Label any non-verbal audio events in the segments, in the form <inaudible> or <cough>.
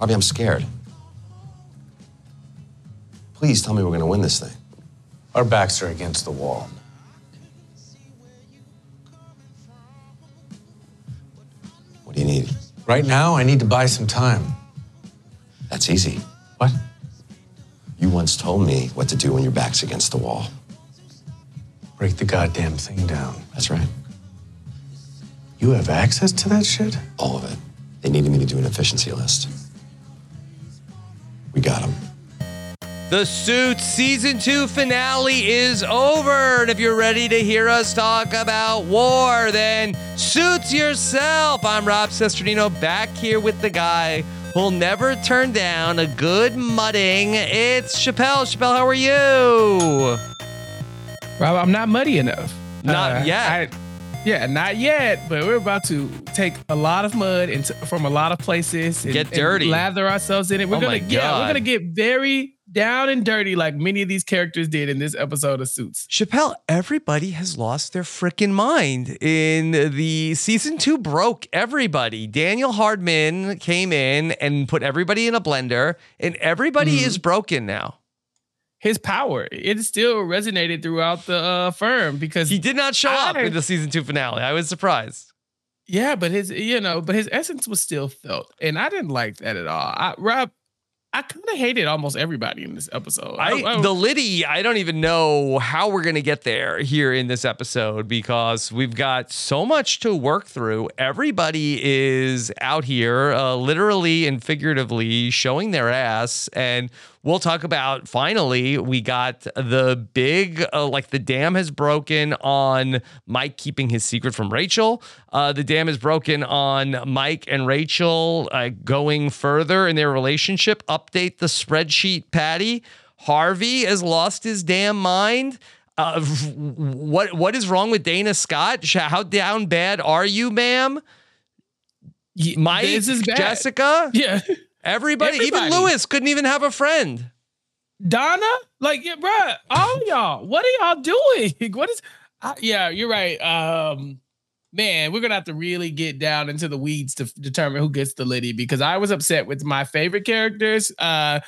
Harvey, I'm scared. Please tell me we're going to win this thing. Our backs are against the wall. What do you need? Right now, I need to buy some time. That's easy. What? You once told me what to do when your back's against the wall. Break the goddamn thing down. That's right. You have access to that shit? All of it. They needed me to do an efficiency list. We got him. The Suits season two finale is over. And if you're ready to hear us talk about war, then suits yourself. I'm Rob Cesternino back here with the guy who'll never turn down a good mudding. It's Chappell. Chappell, how are you? Rob, I'm not muddy enough. Not uh, yet. I, yeah, not yet. But we're about to take a lot of mud into, from a lot of places. And, Get and dirty. lather ourselves in it. We're Oh gonna my yeah, we're gonna get very down and dirty like many of these characters did in this episode of Suits. Chappell, everybody has lost their freaking mind in the season two broke everybody. Daniel Hardman came in and put everybody in a blender, and everybody Mhm. is broken now. His power, it still resonated throughout the uh, firm because He did not show up in the season two finale. I was surprised. Yeah, but his you know, but his essence was still felt, and I didn't like that at all. I Rob, I kind of hated almost everybody in this episode. I, I- the Liddy, I don't even know how we're gonna get there here in this episode because we've got so much to work through. Everybody is out here, uh, literally and figuratively, showing their ass, and we'll talk about. Finally, we got the big, uh, like the dam has broken on Mike keeping his secret from Rachel. Uh, the dam is broken on Mike and Rachel uh, going further in their relationship. Update the spreadsheet, Patty. Harvey has lost his damn mind. Uh, what what is wrong with Dana Scott? How down bad are you, ma'am? Mike, this is bad. Jessica, yeah, everybody, even Louis couldn't even have a friend. Donna, like, yeah, bruh, all y'all, what are y'all doing? <laughs> What is? Uh, yeah, you're right. Um, man, we're gonna have to really get down into the weeds to f- determine who gets the Liddy because I was upset with my favorite characters. Uh,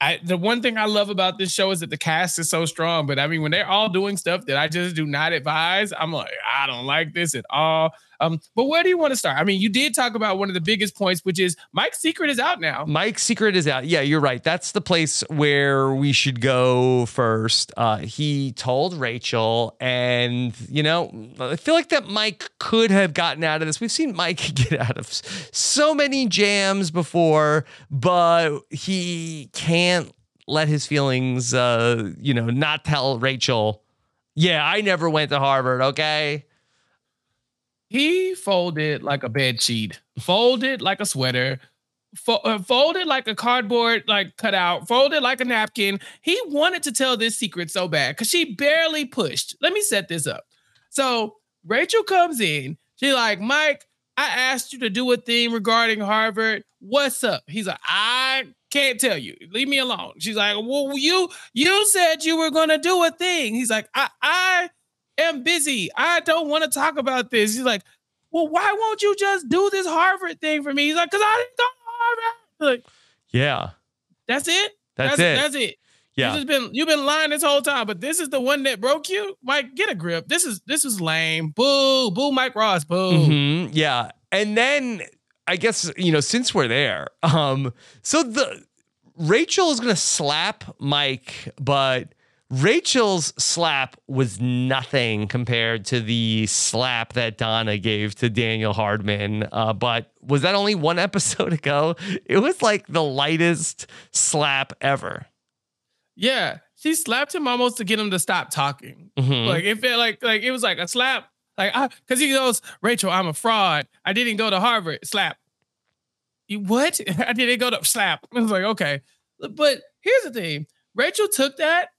I the one thing I love about this show is that the cast is so strong. But I mean, when they're all doing stuff that I just do not advise, I'm like, I don't like this at all. Um, but where do you want to start? I mean, you did talk about one of the biggest points, which is Mike's secret is out now. Mike's secret is out. Yeah, you're right. That's the place where we should go first. Uh, he told Rachel, and you know, I feel like that Mike could have gotten out of this. We've seen Mike <laughs> get out of so many jams before, but he can't let his feelings, uh, you know, not tell Rachel. Yeah, I never went to Harvard. Okay. He folded like a bed sheet, folded like a sweater, fo- uh, folded like a cardboard like cutout, folded like a napkin. He wanted to tell this secret so bad because she barely pushed. Let me set this up. So Rachel comes in. She like, Mike, I asked you to do a thing regarding Harvard. What's up? He's like, I can't tell you. Leave me alone. She's like, well, you you said you were gonna do a thing. He's like, I I am busy. I don't want to talk about this. He's like, well, why won't you just do this Harvard thing for me? He's like, because I didn't go to Harvard. Like, Yeah. that's it. That's, it. it. That's it. yeah. You just been you've been lying this whole time, but this is the one that broke you. Mike, get a grip. This is this is lame. Boo, boo, Mike Ross. Boo. Mhm, Yeah. And then I guess, you know, since we're there, um, so the Rachel is going to slap Mike, but Rachel's slap was nothing compared to the slap that Donna gave to Daniel Hardman. Uh, but was that only one <laughs> episode ago? It was like the lightest slap ever. Yeah, she slapped him almost to get him to stop talking. Mhm. Like it felt like like it was like a slap. Like because he goes, Rachel, I'm a fraud. I didn't go to Harvard. Slap. You what? <laughs> I didn't go to slap. I was like, okay. But here's the thing. Rachel took that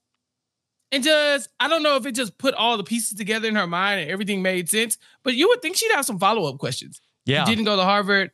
and just I don't know if it just put all the pieces together in her mind and everything made sense. But you would think she'd have some follow up questions. Yeah. You didn't go to Harvard.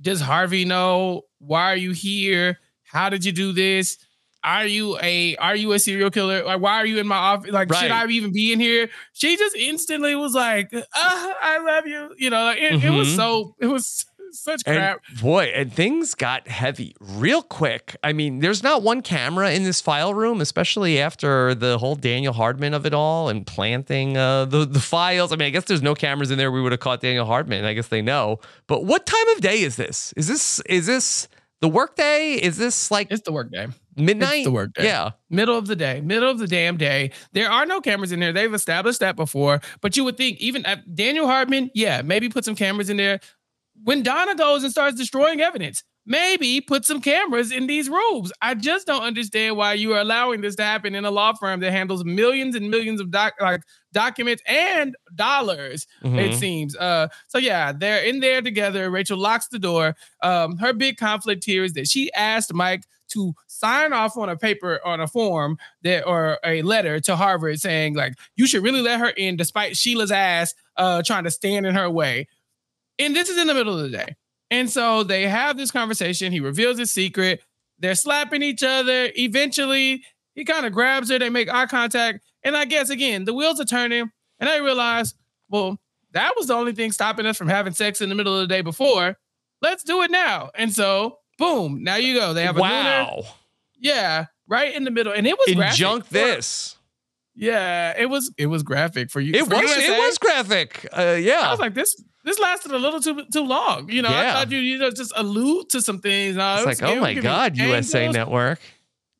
Does Harvey know? Why are you here? How did you do this? Are you a are you a serial killer? Like, why are you in my office? Like, should I even be in here? She just instantly was like, ah, I love you. You know, like, it, it was Mhm. so it was such And crap. boy, and things got heavy real quick. I mean, there's not one camera in this file room, especially after the whole Daniel Hardman of it all and planting uh, the the files. I mean, I guess there's no cameras in there. We would have caught Daniel Hardman. I guess they know. But what time of day is this? Is this is this the work day? Is this like It's the work day. midnight? the work day. Yeah. Middle of the day, middle of the damn day. There are no cameras in there. They've established that before. But you would think, even at Daniel Hardman, yeah, maybe put some cameras in there. When Donna goes and starts destroying evidence, maybe put some cameras in these rooms. I just don't understand why you are allowing this to happen in a law firm that handles millions and millions of doc- like documents and dollars. It Mhm. seems. Uh, so yeah, they're in there together. Rachel locks the door. Um, her big conflict here is that she asked Mike to sign off on a paper on a form that or a letter to Harvard saying like you should really let her in despite Sheila Sazs uh trying to stand in her way. And this is in the middle of the day. And so they have this conversation. He reveals his secret. They're slapping each other. Eventually, he kind of grabs her. They make eye contact. And I guess again, the wheels are turning. And I realize, well, that was the only thing stopping us from having sex in the middle of the day before. Let's do it now. And so, boom, now you go. They have a. Wow. Yeah, right in the middle. And it was. Injunct for- this. Yeah, it was it was graphic for you. It for was it was graphic. Uh, yeah. I was like, this this lasted a little too too long. You know, I thought you you know just allude to some things. No, it's like, oh my God, USA angles. Network.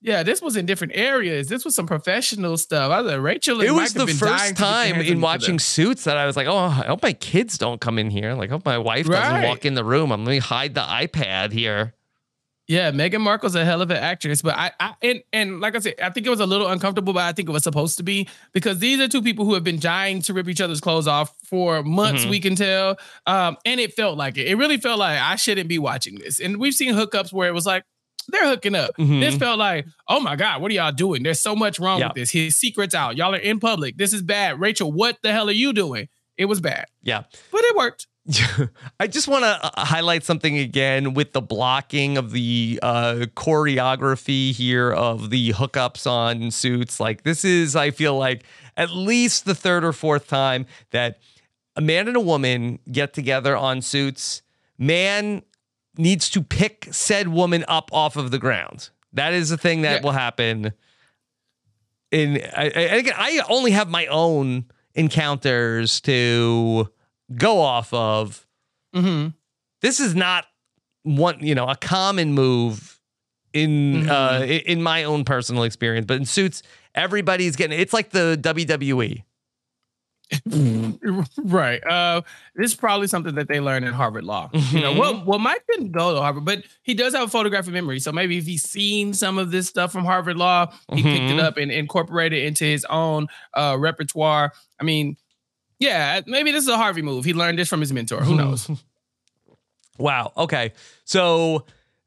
Yeah, this was in different areas. This was some professional stuff. I was like, Rachel and It Mike was the first to get their time in watching. Suits that I was like, oh, I hope my kids don't come in here. Like, I hope my wife doesn't walk in the room. I'm going to hide the iPad here. Yeah, Meghan Markle's a hell of an actress, but I, I and and like I said, I think it was a little uncomfortable, but I think it was supposed to be because these are two people who have been dying to rip each other's clothes off for months. Mhm. We can tell, um, and it felt like it. It really felt like I shouldn't be watching this. And we've seen hookups where it was like they're hooking up. Mhm. This felt like, oh my god, what are y'all doing? There's so much wrong Yeah. with this. His secrets out. Y'all are in public. This is bad. Rachel, what the hell are you doing? It was bad, Yeah. but it worked. <laughs> I just want to highlight something again with the blocking of the uh, choreography here of the hookups on suits. Like, this is, I feel like, at least the third or fourth time that a man and a woman get together on suits. Man needs to pick said woman up off of the ground. That is a thing that Yeah. will happen. In I, I, again, I only have my own encounters to go off of. Mm-hmm. This is not one, you know, a common move in uh in my own personal experience, but in suits, everybody's getting it's like the. WWE. <laughs> right. Uh, this is probably something that they learned in Harvard Law. You know, well, well, Mike didn't go to Harvard, but he does have a photographic memory. So maybe if he's seen some of this stuff from Harvard Law, he picked it Mhm. up and incorporated it into his own uh, repertoire. I mean, yeah, maybe this is a Harvey move. He learned this from his mentor. Who knows? <laughs> Wow. Okay. So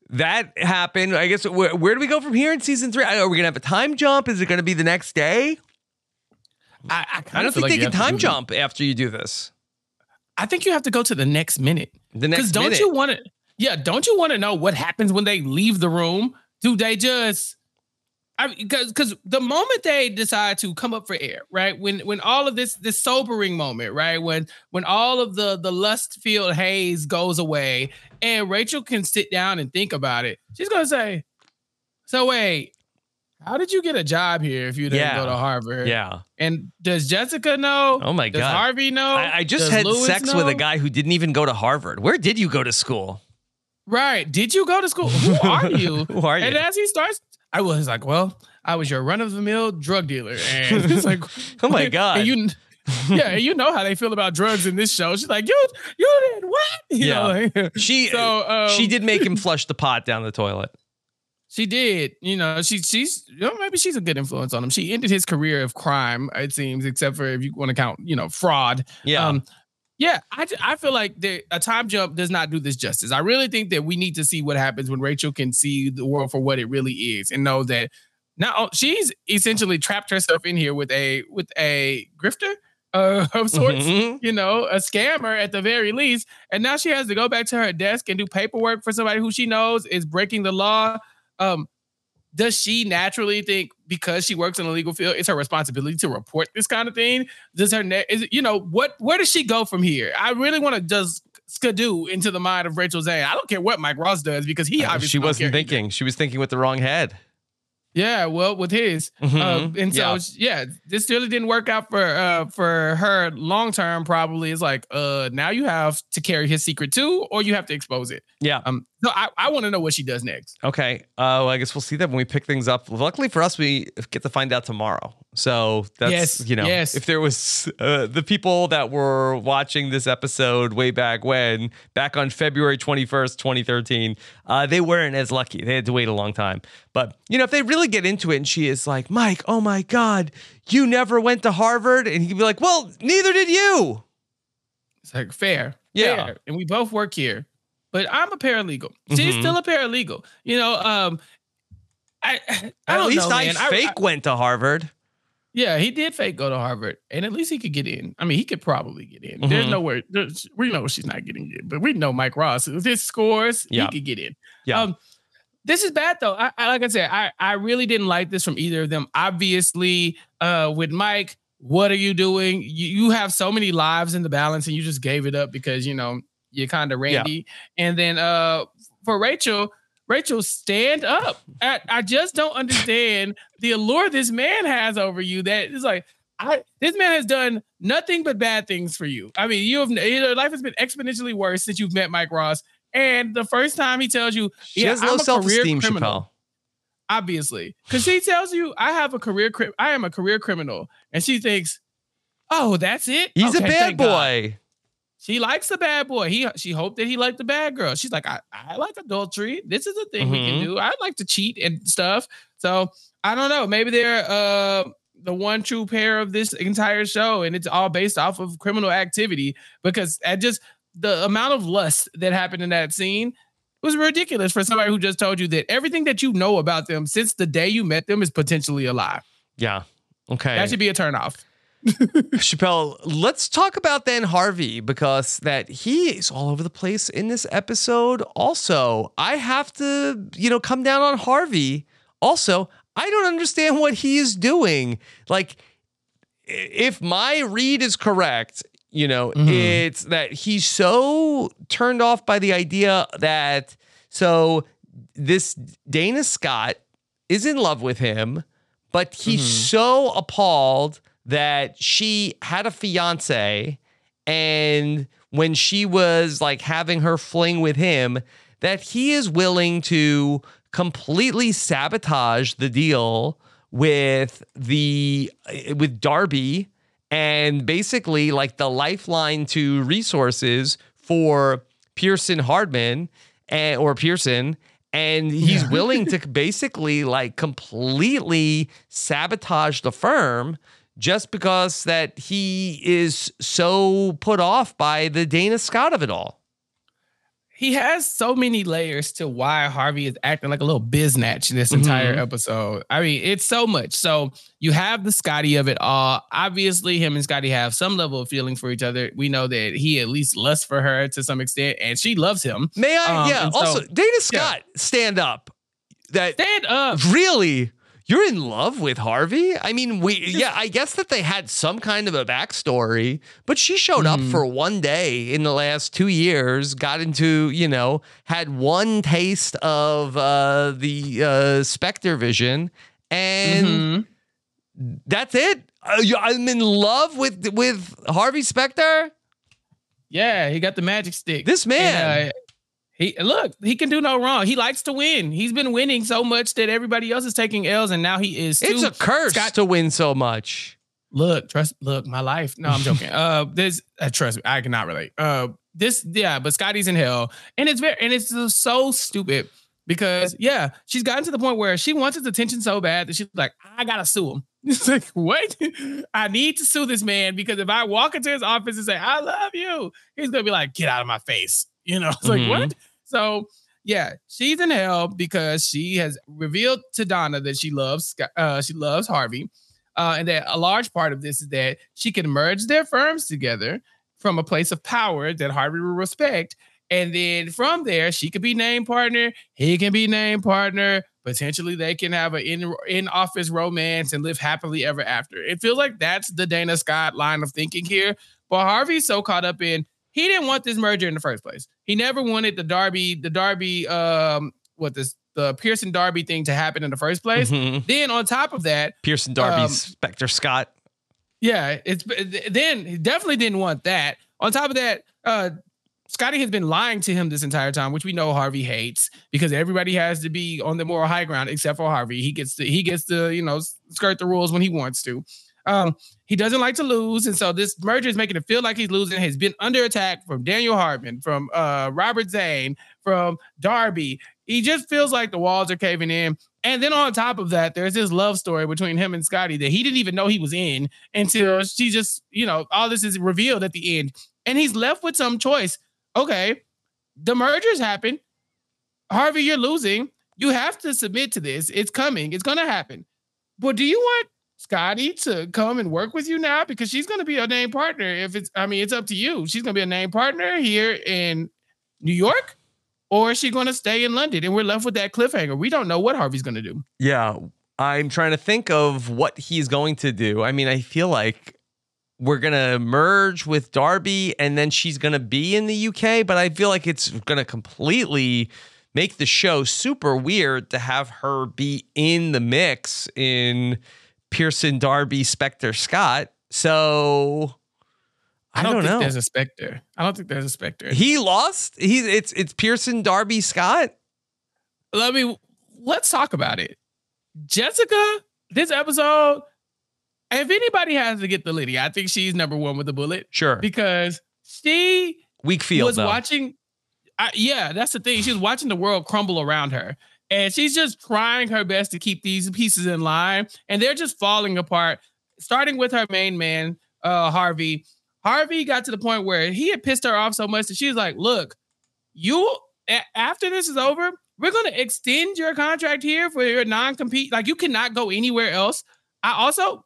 that happened. I guess where, where do we go from here in season three? Are we gonna have a time jump? Is it gonna be the next day? I, I, I don't think like they can time do- jump after you do this. I think you have to go to the next minute. The next Because don't minute. you want to? Yeah, don't you want to know what happens when they leave the room? Do they just? I because because the moment they decide to come up for air, right? When when all of this this sobering moment, right? When when all of the the lust filled haze goes away, and Rachel can sit down and think about it, she's gonna say, "So wait." How did you get a job here if you didn't Yeah. go to Harvard? Yeah. And does Jessica know? Oh my Does god. Harvey know? I, I just Does had Louis sex with a guy who didn't even go to Harvard. Where did you go to school? Right. Did you go to school? Who are <laughs> you? Who are you? And as he starts, I was like, well, I was your run of the mill drug dealer. And it's like, <laughs> Oh my God. And you, yeah, and you know how they feel about drugs in this show. She's like, you, you did what? <laughs> You Yeah. know, like- She so um, she did make him <laughs> flush the pot down the toilet. She did. You know, she she's you know, maybe she's a good influence on him. She ended his career of crime, it seems, except for if you want to count, you know, fraud. Yeah. Um, yeah, I, I feel like the, a time jump does not do this justice. I really think that we need to see what happens when Rachel can see the world for what it really is and know that now she's essentially trapped herself in here with a with a grifter uh, <laughs> of sorts Mhm. you know, a scammer at the very least. And now she has to go back to her desk and do paperwork for somebody who she knows is breaking the law. Um, does she naturally think because she works in the legal field, it's her responsibility to report this kind of thing? Does her net is you know what? Where does she go from here? I really want to just skidoo into the mind of Rachel Zane. I don't care what Mike Ross does because he obviously she wasn't care either. thinking. She was thinking with the wrong head. Yeah, well, with his, uh, Mhm. and so yeah. this really didn't work out for uh for her long term. Probably is like uh now you have to carry his secret too, or you have to expose it. Yeah. Um, so I I want to know what she does next. Okay. Uh, well, I guess we'll see that when we pick things up. Luckily for us, we get to find out tomorrow. So that's Yes, you know, yes. if there was uh, the people that were watching this episode way back when, back on February twenty first, twenty thirteen, uh, they weren't as lucky. They had to wait a long time. But you know, if they really get into it, and she is like, Mike, oh my God, you never went to Harvard, and he'd be like, Well, neither did you. It's like fair, Yeah. fair. and we both work here. But I'm a paralegal. She's Mhm. still a paralegal. You know, um, I I At don't least know, I man. Fake I- went to Harvard. Yeah, he did fake go to Harvard, and at least he could get in. I mean, he could probably get in. There's Mhm. nowhere. There's, we know she's not getting in, but we know Mike Ross. His scores, Yeah. he could get in. Yeah. Um, this is bad though. I, I like I said, I I really didn't like this from either of them. Obviously, uh, with Mike, what are you doing? You, you have so many lives in the balance, and you just gave it up because you know you're kind of Yeah. Randy. And then uh, for Rachel. Rachel, stand up. I, I just don't understand the allure this man has over you. That is like, I this man has done nothing but bad things for you. I mean, you have your life has been exponentially worse since you've met Mike Ross. And the first time he tells you, She yeah, has low a self esteem, criminal, Chappell. obviously, because he tells you, I have a career, cri- I am a career criminal, and she thinks, oh, that's it. He's a bad boy. God. She likes the bad boy. He she hoped that he liked the bad girl. She's like, I, I like adultery. This is a thing we Mhm. can do. I like to cheat and stuff. So I don't know. Maybe they're uh the one true pair of this entire show, and it's all based off of criminal activity because I just the amount of lust that happened in that scene was ridiculous for somebody who just told you that everything that you know about them since the day you met them is potentially a lie. Yeah. Okay. That should be a turnoff. Chappell, let's talk about then Harvey because that he is all over the place in this episode. Also, I have to, you know, come down on Harvey. Also, I don't understand what he is doing. Like, if my read is correct, you know, Mhm. it's that he's so turned off by the idea that so this Dana Scott is in love with him, but he's so appalled that she had a fiance and when she was like having her fling with him that he is willing to completely sabotage the deal with the eh, with Darby and basically like the lifeline to resources for Pearson Hardman and or Pearson and he's <laughs> willing to basically like completely sabotage the firm just because that he is so put off by the Dana Scott of it all. he has so many layers to why Harvey is acting like a little biznatch in this entire Mhm. episode. I mean, it's so much. So you have the Scotty of it all. Obviously, him and Scotty have some level of feeling for each other. We know that he at least lusts for her to some extent, and she loves him. May I? Um, yeah. so- Also, Dana Scott, stand up. That Stand up. really you're in love with Harvey? I mean, we yeah, I guess that they had some kind of a backstory, but she showed up Mhm. for one day in the last two years, got into, you know, had one taste of uh the uh Specter vision, and Mhm. that's it. Uh, I'm in love with with Harvey Specter. Yeah, he got the magic stick. This man. And, uh, He look, he can do no wrong. He likes to win. He's been winning so much that everybody else is taking L's, and now he is. It's too. a curse Scott- to win so much. look, trust, look, my life. No, I'm joking. <laughs> uh, this, uh, trust me, I cannot relate. Uh, this, yeah, but Scotty's in hell, and it's very, and it's just so stupid because, yeah, she's gotten to the point where she wants his attention so bad that she's like, I gotta sue him. <laughs> It's like, what? I need to sue this man because if I walk into his office and say, I love you, he's gonna be like, get out of my face. You know, <laughs> it's Mhm. like, what? So, yeah, she's in hell because she has revealed to Donna that she loves, uh, she loves Harvey. Uh, and that a large part of this is that she can merge their firms together from a place of power that Harvey will respect. And then from there, she could be named partner, he can be named partner. Potentially, they can have an in in office romance and live happily ever after. It feels like that's the Dana Scott line of thinking here. But Harvey's so caught up in he didn't want this merger in the first place. He never wanted the Darby, the Darby, um, what this the Pearson Darby thing to happen in the first place. Mhm. Then on top of that, Pearson Darby, Um, Specter Scott. yeah, it's then he definitely didn't want that. On top of that, uh Scotty has been lying to him this entire time, which we know Harvey hates because everybody has to be on the moral high ground except for Harvey. He gets to he gets to, you know, skirt the rules when he wants to. Um, he doesn't like to lose, and so this merger is making it feel like he's losing. He's been under attack from Daniel Hardman, from uh Robert Zane, from Darby. He just feels like the walls are caving in. And then on top of that, there's this love story between him and Scotty that he didn't even know he was in until she just, you know, all this is revealed at the end. And he's left with some choice. Okay, the mergers happen. Harvey, you're losing. You have to submit to this. It's coming. It's going to happen. But do you want Scotty to come and work with you now? Because she's going to be a name partner. If it's, I mean, it's up to you. She's going to be a name partner here in New York, or is she going to stay in London? And we're left with that cliffhanger. We don't know what Harvey's going to do. Yeah, I'm trying to think of what he's going to do. I mean, I feel like we're gonna merge with Darby, and then she's gonna be in the UK. But I feel like it's gonna completely make the show super weird to have her be in the mix in Pearson Darby Specter Scott. So I, don't, think know. there's a Specter. I don't think there's a Specter. he lost. He's it's it's Pearson Darby Scott. Let me let's talk about it. Jessica, this episode, if anybody has to get the Liddy, I think she's number one with the bullet Sure, because she weak field was though. watching. I, yeah, that's the thing. She was watching the world crumble around her, and she's just trying her best to keep these pieces in line, and they're just falling apart. Starting with her main man, uh, Harvey. Harvey got to the point where he had pissed her off so much that she was like, "Look, you a- after this is over, we're gonna extend your contract here for your non-compete. Like you cannot go anywhere else. I also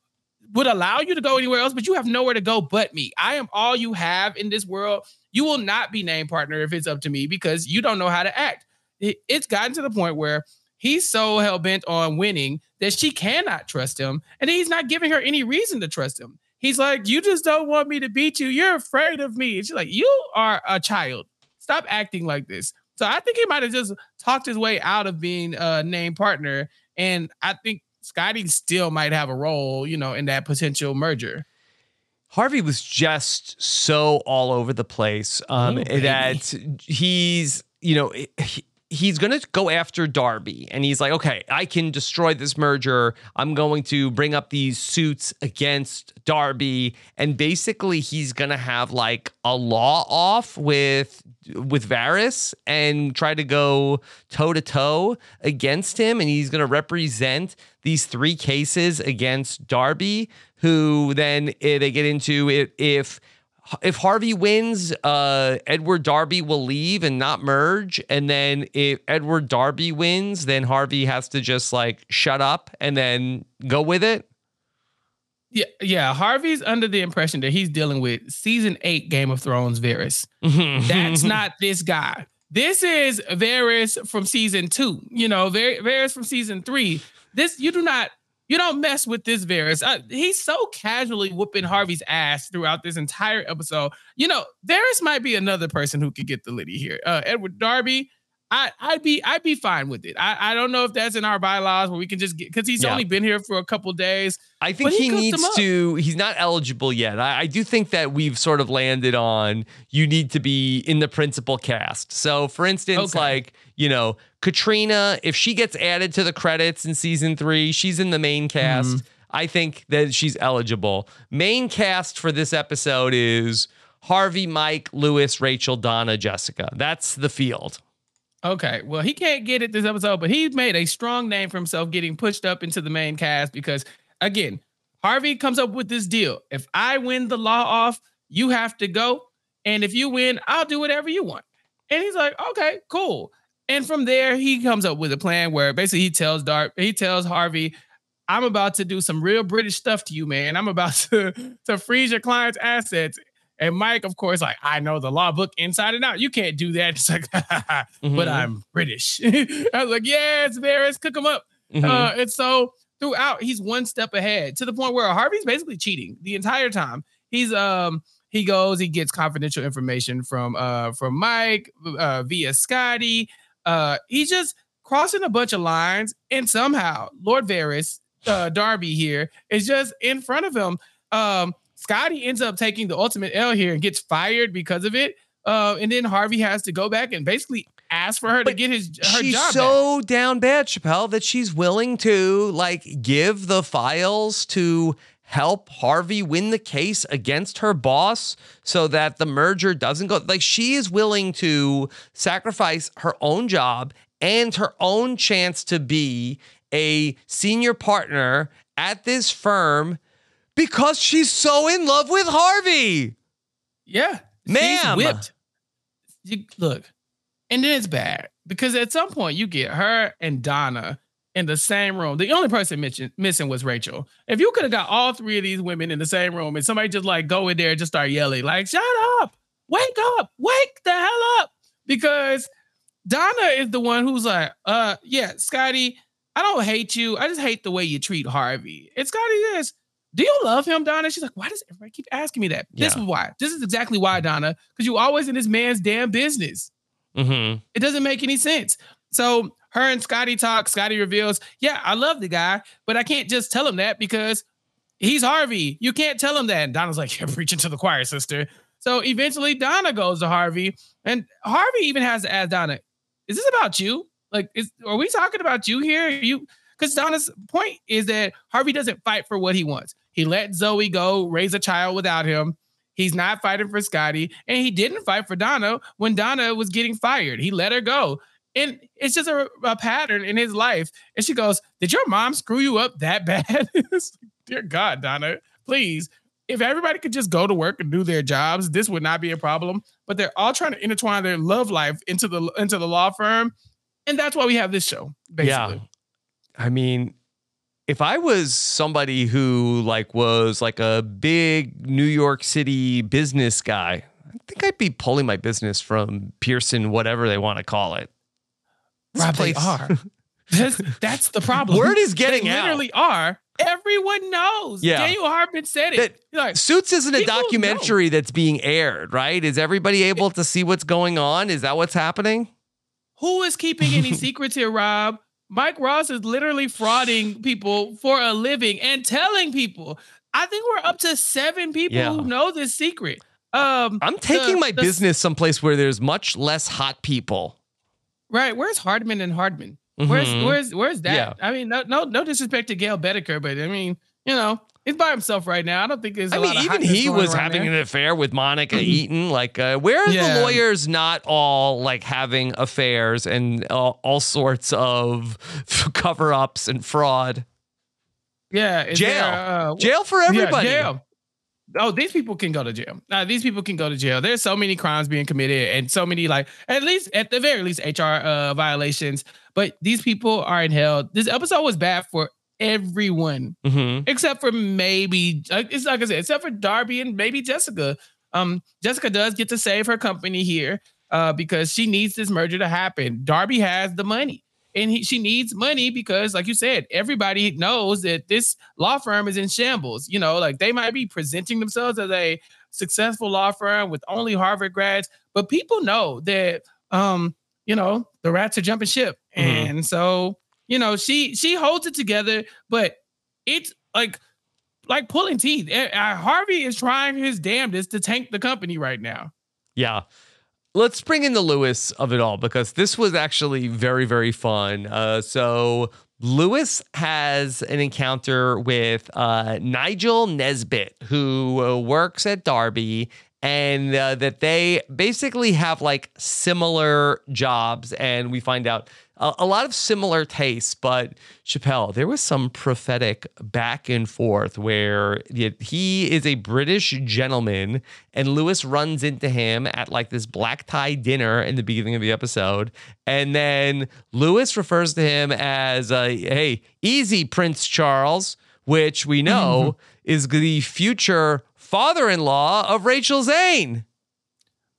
would allow you to go anywhere else, but you have nowhere to go but me. I am all you have in this world. You will not be named partner if it's up to me because you don't know how to act. It- it's gotten to the point where he's so hell bent on winning that she cannot trust him, and he's not giving her any reason to trust him. He's like, "You just don't want me to beat you. You're afraid of me." And she's like, "You are a child. Stop acting like this." So I think he might have just talked his way out of being a named partner, and I think Scotty still might have a role, you know, in that potential merger. Harvey was just so all over the place um, Ooh, that he's, you know, he, he's going to go after Darby and he's like, okay, I can destroy this merger. I'm going to bring up these suits against Darby. And basically, he's going to have like a law off with with Varys and try to go toe to toe against him. And he's going to represent these three cases against Darby, who then eh, they get into it if if Harvey wins, uh, Edward Darby will leave and not merge. And then if Edward Darby wins, then Harvey has to just like shut up and then go with it. Yeah, yeah. Harvey's under the impression that he's dealing with season eight Game of Thrones Varys. <laughs> That's not this guy. This is Varys from season two. You know, Var- Varys from season three. This you do not. You don't mess with this Varys. Uh, he's so casually whooping Harvey's ass throughout this entire episode. You know, Varys might be another person who could get the Liddy here. Uh, Edward Darby. I I'd be I'd be fine with it. I, I don't know if that's in our bylaws where we can just get because he's Yeah. only been here for a couple days. I think he he, needs to. He's not eligible yet. I, I do think that we've sort of landed on you need to be in the principal cast. So, for instance, Okay. like you know Katrina, if she gets added to the credits in season three, she's in the main cast. Mm-hmm. I think that she's eligible. Main cast for this episode is Harvey, Mike, Louis, Rachel, Donna, Jessica. That's the field. Okay, well he can't get it this episode, but he made a strong name for himself getting pushed up into the main cast because again, Harvey comes up with this deal. If I win the law off, you have to go, and if you win, I'll do whatever you want. And he's like, okay, cool. And from there, he comes up with a plan where basically he tells Dart, he tells Harvey, I'm about to do some real British stuff to you, man. I'm about <laughs> to, to freeze your client's assets. And Mike, of course, like, I know the law book inside and out. You can't do that. <laughs> It's like, <laughs> but Mhm. I'm British. <laughs> I was like, yes, Varys, cook him up. Mhm. Uh, and so throughout, he's one step ahead to the point where Harvey's basically cheating the entire time. He's um he goes, he gets confidential information from uh from Mike uh, via Scotty. Uh, he's just crossing a bunch of lines, and somehow Lord Varys, uh, Darby here is just in front of him. Um, Scotty ends up taking the ultimate L here and gets fired because of it. Uh, and then Harvey has to go back and basically ask for her to get his her she's job back. so down bad, Chappell, that she's willing to like give the files to help Harvey win the case against her boss so that the merger doesn't go like she is willing to sacrifice her own job and her own chance to be a senior partner at this firm because she's so in love with Harvey. Yeah. Ma'am. She's whipped. You, look, and then it's bad because at some point you get her and Donna in the same room. The only person mention, missing was Rachel. If you could have got all three of these women in the same room and somebody just like go in there and just start yelling, like, shut up, wake up, wake the hell up. Because Donna is the one who's like, uh, yeah, Scotty, I don't hate you. I just hate the way you treat Harvey. And Scotty is, do you love him, Donna? She's like, why does everybody keep asking me that? This Yeah. is why. This is exactly why, Donna, because you're always in this man's damn business. Mm-hmm. It doesn't make any sense. So her and Scotty talk. Scotty reveals, yeah, I love the guy, but I can't just tell him that because he's Harvey. You can't tell him that. And Donna's like, <laughs> you're preaching to the choir, sister. So eventually Donna goes to Harvey, and Harvey even has to ask Donna, is this about you? Like, is are we talking about you here? You because Donna's point is that Harvey doesn't fight for what he wants. He let Zoe go raise a child without him. He's not fighting for Scotty, and he didn't fight for Donna when Donna was getting fired. He let her go. And it's just a, a pattern in his life. And she goes, Did your mom screw you up that <laughs> bad? Like, Dear God, Donna, please. If everybody could just go to work and do their jobs, this would not be a problem. But they're all trying to intertwine their love life into the into the law firm. And that's why we have this show, basically. Yeah. I mean, if I was somebody who like was like a big New York City business guy, I think I'd be pulling my business from Pearson, whatever they want to call it. This Rob, they are. <laughs> That's, that's the problem. Word is getting they out. literally are. Everyone knows. Yeah. Daniel Hardman said it. Like, Suits isn't a People know. documentary that's being aired, right? Is everybody able to see what's going on? Is that what's happening? Who is keeping any secrets here, Rob? Mike Ross is literally frauding <sighs> people for a living and telling people. I think we're up to seven people Yeah. who know this secret. Um, I'm taking the- my the- business someplace where there's much less hot people. Right. Where's Hardman and Hardman? Where's Mhm. where's where's that? Yeah. I mean, no, no no disrespect to Gail Bedecker, but I mean, you know, he's by himself right now. I don't think there's. I mean, even he was having an affair with Monica Eaton. Like, uh, where are Yeah. the lawyers not all like having affairs and all, all sorts of <laughs> cover ups and fraud? yeah Jail. there, uh, Jail for yeah, everybody. jail. Oh, these people can go to jail. Uh, these people can go to jail. There's so many crimes being committed, and so many like at least at the very least HR uh, violations. But these people are in hell. This episode was bad for everyone Mhm. except for maybe it's like I said, except for Darby and maybe Jessica. Um, Jessica does get to save her company here uh, because she needs this merger to happen. Darby has the money, and he, she needs money because, like you said, everybody knows that this law firm is in shambles. You know, like they might be presenting themselves as a successful law firm with only Harvard grads, but people know that um, you know the rats are jumping ship, Mhm. and so you know she she holds it together, but it's like like pulling teeth. Eh, uh, Harvey is trying his damnedest to tank the company right now. Yeah. Let's bring in the Louis of it all because this was actually very, very fun. Uh, so, Louis has an encounter with uh, Nigel Nesbitt, who uh, works at Darby, and uh, that they basically have like similar jobs. And we find out a, a lot of similar tastes. But Chappell, there was some prophetic back and forth where he is a British gentleman, and Louis runs into him at like this black tie dinner in the beginning of the episode. And then Louis refers to him as, uh, hey, easy, Prince Charles, which we know is the future father in law of Rachel Zane.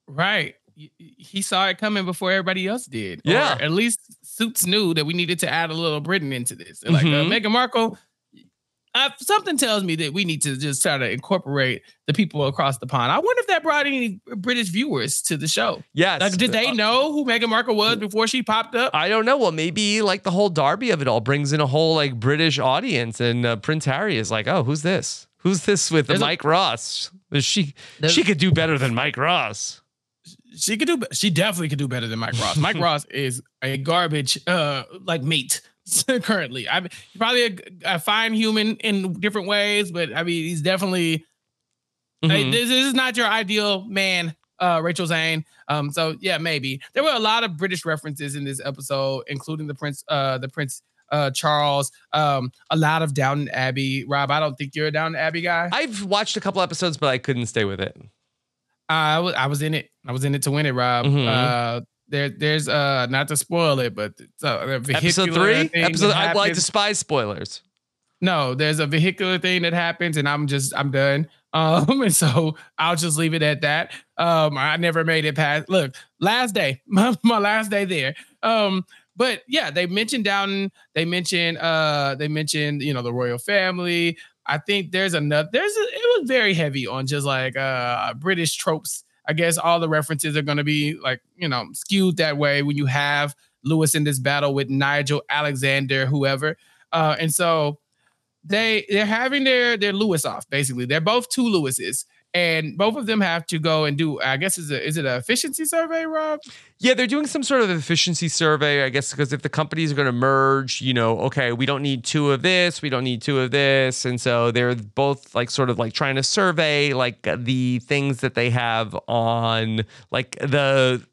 Right. He saw it coming before everybody else did. Yeah. Or at least Suits knew that we needed to add a little Britain into this. They're Like uh. Meghan Markle, uh, something tells me that we need to just try to incorporate the people across the pond. I wonder if that brought any British viewers to the show. Yes. Like, did they Uh, know who Meghan Markle was before she popped up? I don't know. Well, maybe like the whole Darby of it all brings in a whole like British audience, and uh, Prince Harry is like, "Oh, who's this? Who's this with There's a- Mike Ross? She she could do better than Mike Ross." She could do. She definitely could do better than Mike Ross. Mike <laughs> Ross is a garbage, uh, like mate <laughs> currently. I mean, probably a, a fine human in different ways, but I mean, he's definitely. Mhm. this, this is not your ideal man, uh, Rachel Zane. Um, so yeah, maybe there were a lot of British references in this episode, including the Prince, uh, the Prince. Uh, Charles, um, a lot of Downton Abbey. Rob, I don't think you're a Downton Abbey guy. I've watched a couple episodes, but I couldn't stay with it. I was I was in it. I was in it to win it, Rob. Mhm. Uh, there there's uh not to spoil it, but it's a, a Episode three, episode. I, I happens. despise spoilers. no, there's a vehicular thing that happens, and I'm just I'm done. <laughs> Um, and so I'll just leave it at that. Um, I never made it past. Look, last day, <laughs> my, my last day there. Um, but yeah, they mentioned Downton. They mentioned uh, they mentioned you know the royal family. I think there's another. There's a, it was very heavy on just like uh British tropes. I guess all the references are to be like you know skewed that way when you have Louis in this battle with Nigel Alexander, whoever. Uh, and so they they're having their their Louis off basically. They're both two Louises, and both of them have to go and do. I guess is it is it an efficiency survey, Rob? Yeah, they're doing some sort of efficiency survey, I guess, because if the companies are going to merge, you know, okay, we don't need two of this, we don't need two of this, and so they're both like sort of like trying to survey like the things that they have on like the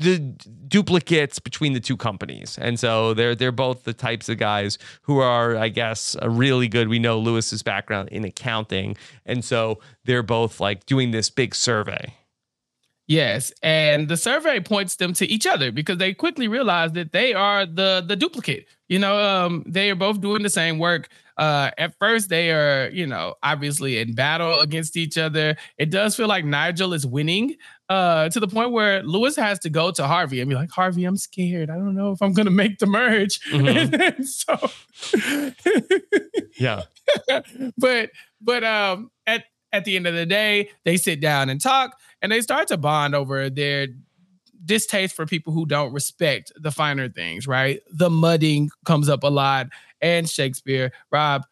the duplicates between the two companies, and so they're they're both the types of guys who are, I guess, uh, really good. We know Louis's background in accounting, and so they're both like doing this big survey. Yes, and the survey points them to each other because they quickly realize that they are the the duplicate. You know, um, they are both doing the same work. Uh, at first, they are, you know, obviously in battle against each other. It does feel like Nigel is winning, uh, to the point where Louis has to go to Harvey and be like, "Harvey, I'm scared. I don't know if I'm gonna make the merge." <laughs> Mhm. so, Yeah. <laughs> but but um at at the end of the day they sit down and talk and they start to bond over their distaste for people who don't respect the finer things right the mudding comes up a lot and shakespeare rob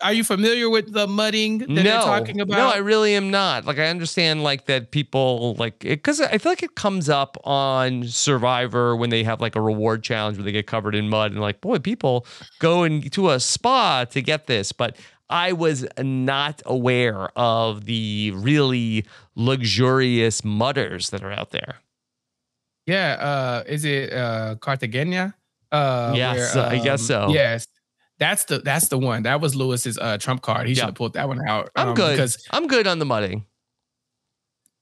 are you familiar with the mudding that no, they're talking about No, I really am not. Like I understand like that people like because I feel like it comes up on Survivor when they have like a reward challenge where they get covered in mud and like boy, people go into a spa to get this, but I was not aware of the really luxurious mudders that are out there. yeah uh is it uh cartagena uh Yes, where, I guess um, so. yes that's the that's the one that was louis's uh trump card he should have pulled that one out I'm um, good. because I'm good on the mudding.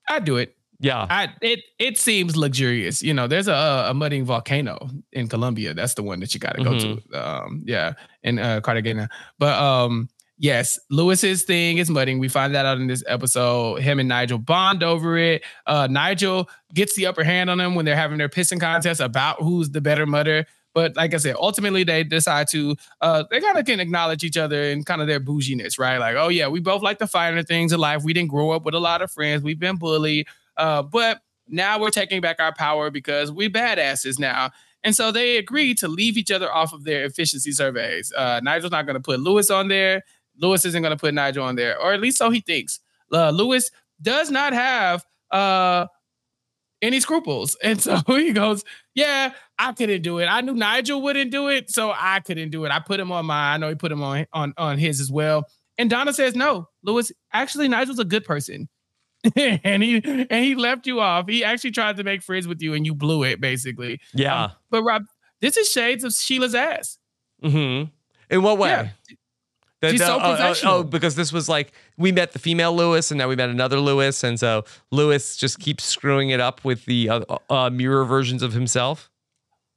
i do it Yeah. I it it seems luxurious. You know, there's a a mudding volcano in Colombia. That's the one that you got to go Mm-hmm. to. Um, yeah, in uh, Cartagena. But um, yes, Louis's thing is mudding. We find that out in this episode. Him and Nigel bond over it. Uh, Nigel gets the upper hand on them when they're having their pissing contest about who's the better mudder. But like I said, ultimately they decide to uh they kind of can acknowledge each other and kind of their bouginess, right? Like, oh yeah, we both like the finer things in life. We didn't grow up with a lot of friends. We've been bullied. Uh, but now we're taking back our power because we're badasses now. And so they agreed to leave each other off of their efficiency surveys. Uh, Nigel's not going to put Louis on there. Louis isn't going to put Nigel on there, or at least so he thinks. Uh, Louis does not have uh, any scruples. And so <laughs> he goes, Yeah, I couldn't do it. I knew Nigel wouldn't do it, so I couldn't do it. I put him on mine. I know he put him on on, on his as well. And Donna says, No, Louis, actually, Nigel's a good person. <laughs> and he and he left you off. He actually tried to make friends with you and you blew it, basically. Yeah. Um, but Rob, this is shades of Sheila Sazs. Mm-hmm. In what way? Yeah. That- She's so oh, oh, professional. Oh, because this was like we met the female Louis, and now we met another Louis, and so Louis just keeps screwing it up with the uh, uh, mirror versions of himself.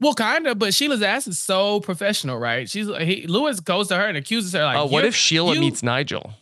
Well, kind of, but Sheila Sazs is so professional, right? She's he, Louis goes to her and accuses her like, Uh, what if Sheila you- meets Nigel?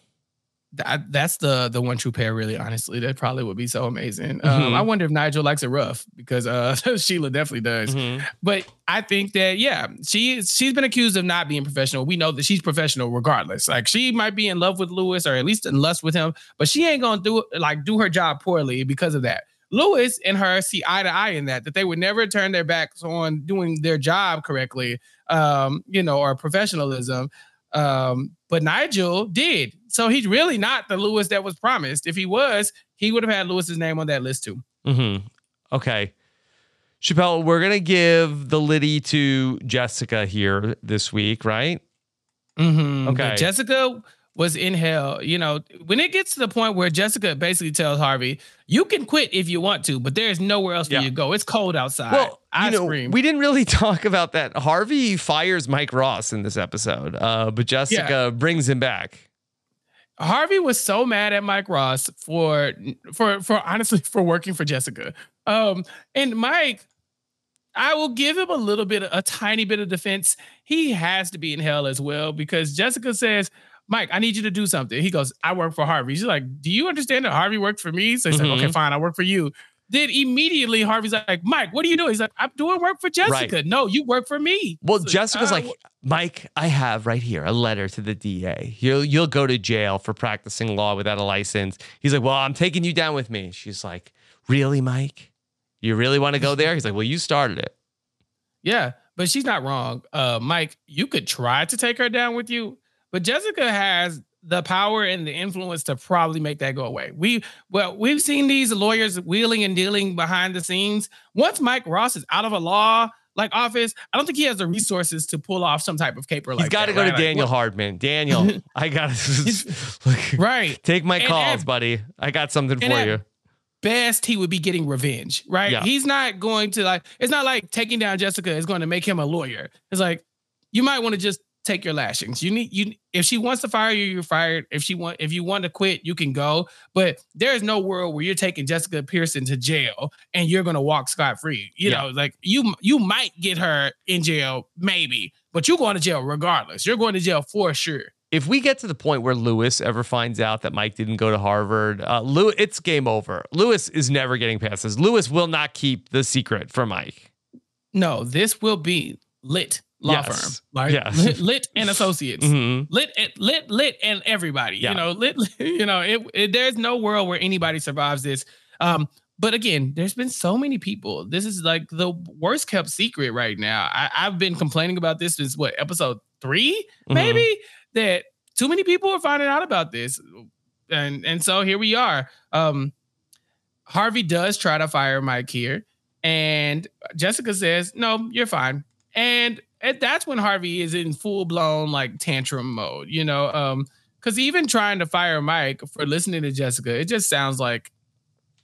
That, that's the the one true pair, really. Honestly, that probably would be so amazing. Mhm. Um, I wonder if Nigel likes it rough because uh, <laughs> Sheila definitely does. Mhm. But I think that yeah, she she's been accused of not being professional. We know that she's professional regardless. Like she might be in love with Louis or at least in lust with him, but she ain't gonna do like do her job poorly because of that. Louis and her see eye to eye in that that they would never turn their backs on doing their job correctly, um, you know, or professionalism. Um, but Nigel did. So he's really not the Louis that was promised. If he was, he would have had Louis's name on that list too. Mm-hmm. Okay. Chappell, we're gonna give the Liddy to Jessica here this week, right? Mm-hmm. Okay. But Jessica was in hell. You know, when it gets to the point where Jessica basically tells Harvey, "You can quit if you want to, but there's nowhere else for Yeah. you to go. It's cold outside." Well, I you know, scream. we didn't really <laughs> talk about that. Harvey fires Mike Ross in this episode, uh, but Jessica brings him back. Harvey was so mad at Mike Ross for for for honestly <laughs> for working for Jessica. Um, and Mike, I will give him a little bit, a tiny bit of defense. He has to be in hell as well because Jessica says, Mike, I need you to do something. He goes, I work for Harvey. She's like, Do you understand that Harvey worked for me? So he's Mhm. like, Okay, fine, I work for you. Then immediately Harvey's like, Mike, what are you doing? He's like, I'm doing work for Jessica. No, you work for me. Well, It's Jessica's "Uh, like, Mike, I have right here a letter to the DA. You'll you'll go to jail for practicing law without a license. He's like, Well, I'm taking you down with me. She's like, Really, Mike? You really want to go there? He's like, Well, you started it. Yeah, but she's not wrong. Uh, Mike, you could try to take her down with you, but Jessica has the power and the influence to probably make that go away. We well, we've seen these lawyers wheeling and dealing behind the scenes. Once Mike Ross is out of a law like office, I don't think he has the resources to pull off some type of caper like He's got to go right? to Like, Daniel Hardman. Daniel, <laughs> I got to <laughs> right. take my And calls, at- buddy. I got something for at you. Best he would be getting revenge, right? Yeah. He's not going to like. It's not like taking down Jessica is going to make him a lawyer. It's like you might want to just take your lashings. You need you if she wants to fire you, you're fired. If she want if you want to quit, you can go. But there is no world where you're taking Jessica Pearson to jail and you're gonna walk scot free. You Yeah. know, like you you might get her in jail, maybe, but you're going to jail regardless. You're going to jail for sure. if we get to the point where Louis ever finds out that Mike didn't go to Harvard, uh, Lew- it's game over. Louis is never getting past this. Louis will not keep the secret from Mike. No, this will be lit law Yes. firm. Like Yes. lit, lit and associates. Mhm. lit lit lit and everybody Yeah. you know lit <laughs> you know it, it- there's no world where anybody survives this um but again there's been so many people this is like the worst kept secret right now I, i've been complaining about this since what episode 3 Mhm. maybe that too many people are finding out about this and and so here we are um harvey does try to fire mike here and jessica says no you're fine and, and that's when harvey is in full-blown like tantrum mode you know um because even trying to fire mike for listening to jessica it just sounds like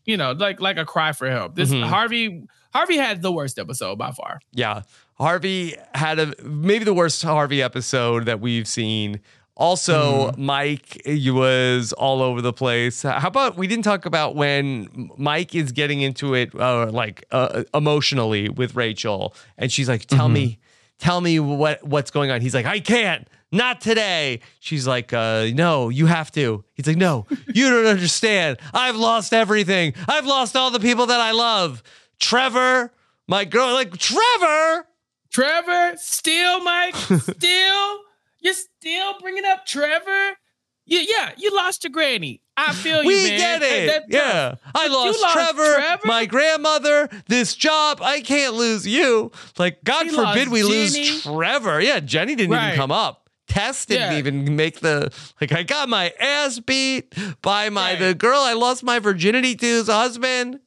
you know like like a cry for help this Mhm. harvey harvey had the worst episode by far Yeah. Harvey had a maybe the worst Harvey episode that we've seen. Also, Mike he was all over the place. How about we didn't talk about when Mike is getting into it uh, like uh, emotionally with Rachel and she's like, "Tell me, tell me what what's going on." He's like, "I can't. Not today." She's like, uh, "No, you have to." He's like, "No, you don't <laughs> understand. I've lost everything. I've lost all the people that I love. Trevor, my girl, like Trevor." Trevor, still, Mike, still, <laughs> you're still bringing up Trevor. Yeah, yeah, you lost your granny. I feel you, We man. get it. that's yeah. I lost, lost Trevor, Trevor? my grandmother, this job. I can't lose you. Like, God He forbid we lose Trevor. Yeah, Jenny didn't even come up. Tess didn't Yeah. even make the like I got my ass beat by my Right. the girl I lost my virginity to's husband.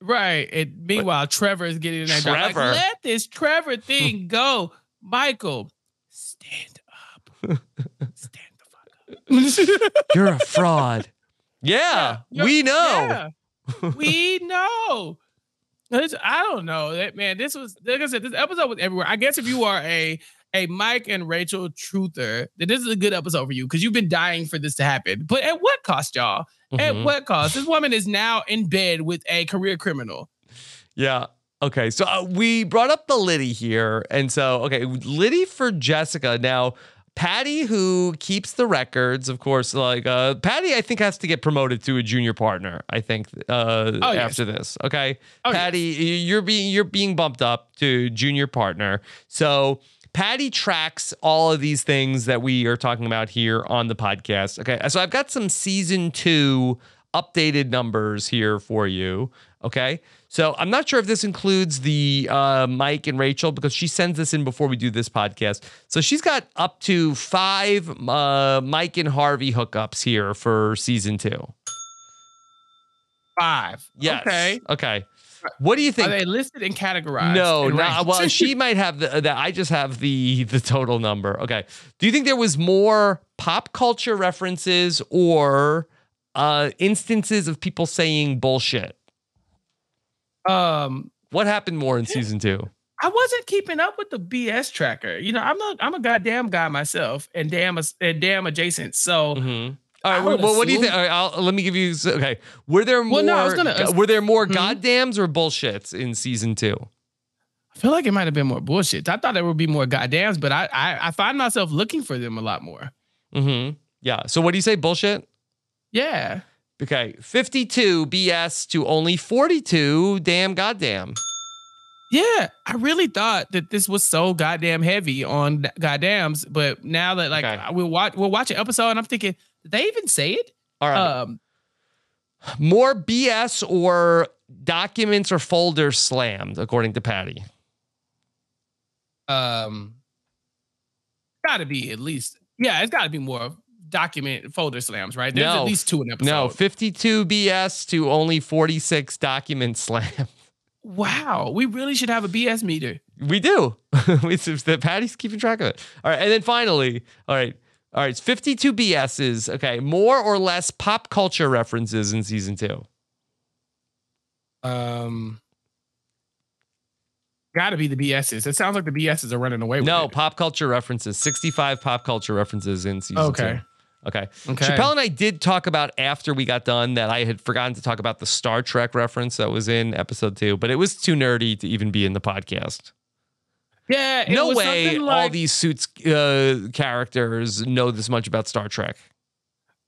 Right. And meanwhile, Trevor is getting in that job. Like, let this Trevor <laughs> thing go. Michael, stand up. <laughs> stand the fuck up. <laughs> You're a fraud. Yeah, Yeah. we know. Yeah. we know. It's- I don't know that man. This was like I said. This episode was everywhere. I guess if you are a a Mike and Rachel truther, then this is a good episode for you because you've been dying for this to happen. But at what cost, y'all? At Mhm. what cost? This woman is now in bed with a career criminal. Yeah. Okay. So uh, we brought up the Liddy here. And so, okay, Liddy for Jessica. Now, Patty, who keeps the records, of course, like uh, Patty, I think has to get promoted to a junior partner. I think uh, Oh, yes. after this. Okay, Oh, yes. Patty, you're being you're being bumped up to junior partner. So Patty tracks all of these things that we are talking about here on the podcast. Okay, so I've got some season two updated numbers here for you. Okay. So I'm not sure if this includes the uh, Mike and Rachel because she sends this in before we do this podcast. So she's got up to five uh, Mike and Harvey hookups here for season two. Five. Yes. Okay. Okay. What do you think? Are they listed and categorized? No, and no. Well, she <laughs> might have the, the. I just have the the total number. Okay. Do you think there was more pop culture references or uh, instances of people saying bullshit? Um What happened more in season two? I wasn't keeping up with the BS tracker. You know, I'm a I'm a goddamn guy myself, and damn and damn adjacent. So Mm-hmm. All right. Well, what do you think? All right, I'll, let me give you. Okay. Were there more? Well, no, I was gonna- were there more Mhm. goddams or bullshits in season two? I feel like it might have been more bullshit. I thought there would be more goddams, but I I, I find myself looking for them a lot more. Mm-hmm. Yeah. So what do you say? Bullshit. Yeah. Okay. Fifty-two BS to only forty-two. Damn. Goddamn. Yeah, I really thought that this was so goddamn heavy on goddams, but now that like Okay. we'll watch we'll watch an episode and I'm thinking, did they even say it? All right. Um, More BS or documents or folders slammed, according to Patty. um, gotta be at least yeah, it's gotta be more document folder slams, right? There's No. at least two an episode. No, 52 BS to only 46 document <laughs> slam. Wow, we really should have a BS meter. We do. <laughs> the Patty's keeping track of it. All right. And then finally, all right. All right. It's 52 BSs. Okay. More or less pop culture references in season two. Um, gotta be the BSs. It sounds like the BSs are running away with No, it. pop culture references. 65 pop culture references in season Okay. two. Okay. Okay. Chappell and I did talk about after we got done that I had forgotten to talk about the Star Trek reference that was in episode two, but it was too nerdy to even be in the podcast. Yeah, it no was way something all these suits uh, characters know this much about Star Trek.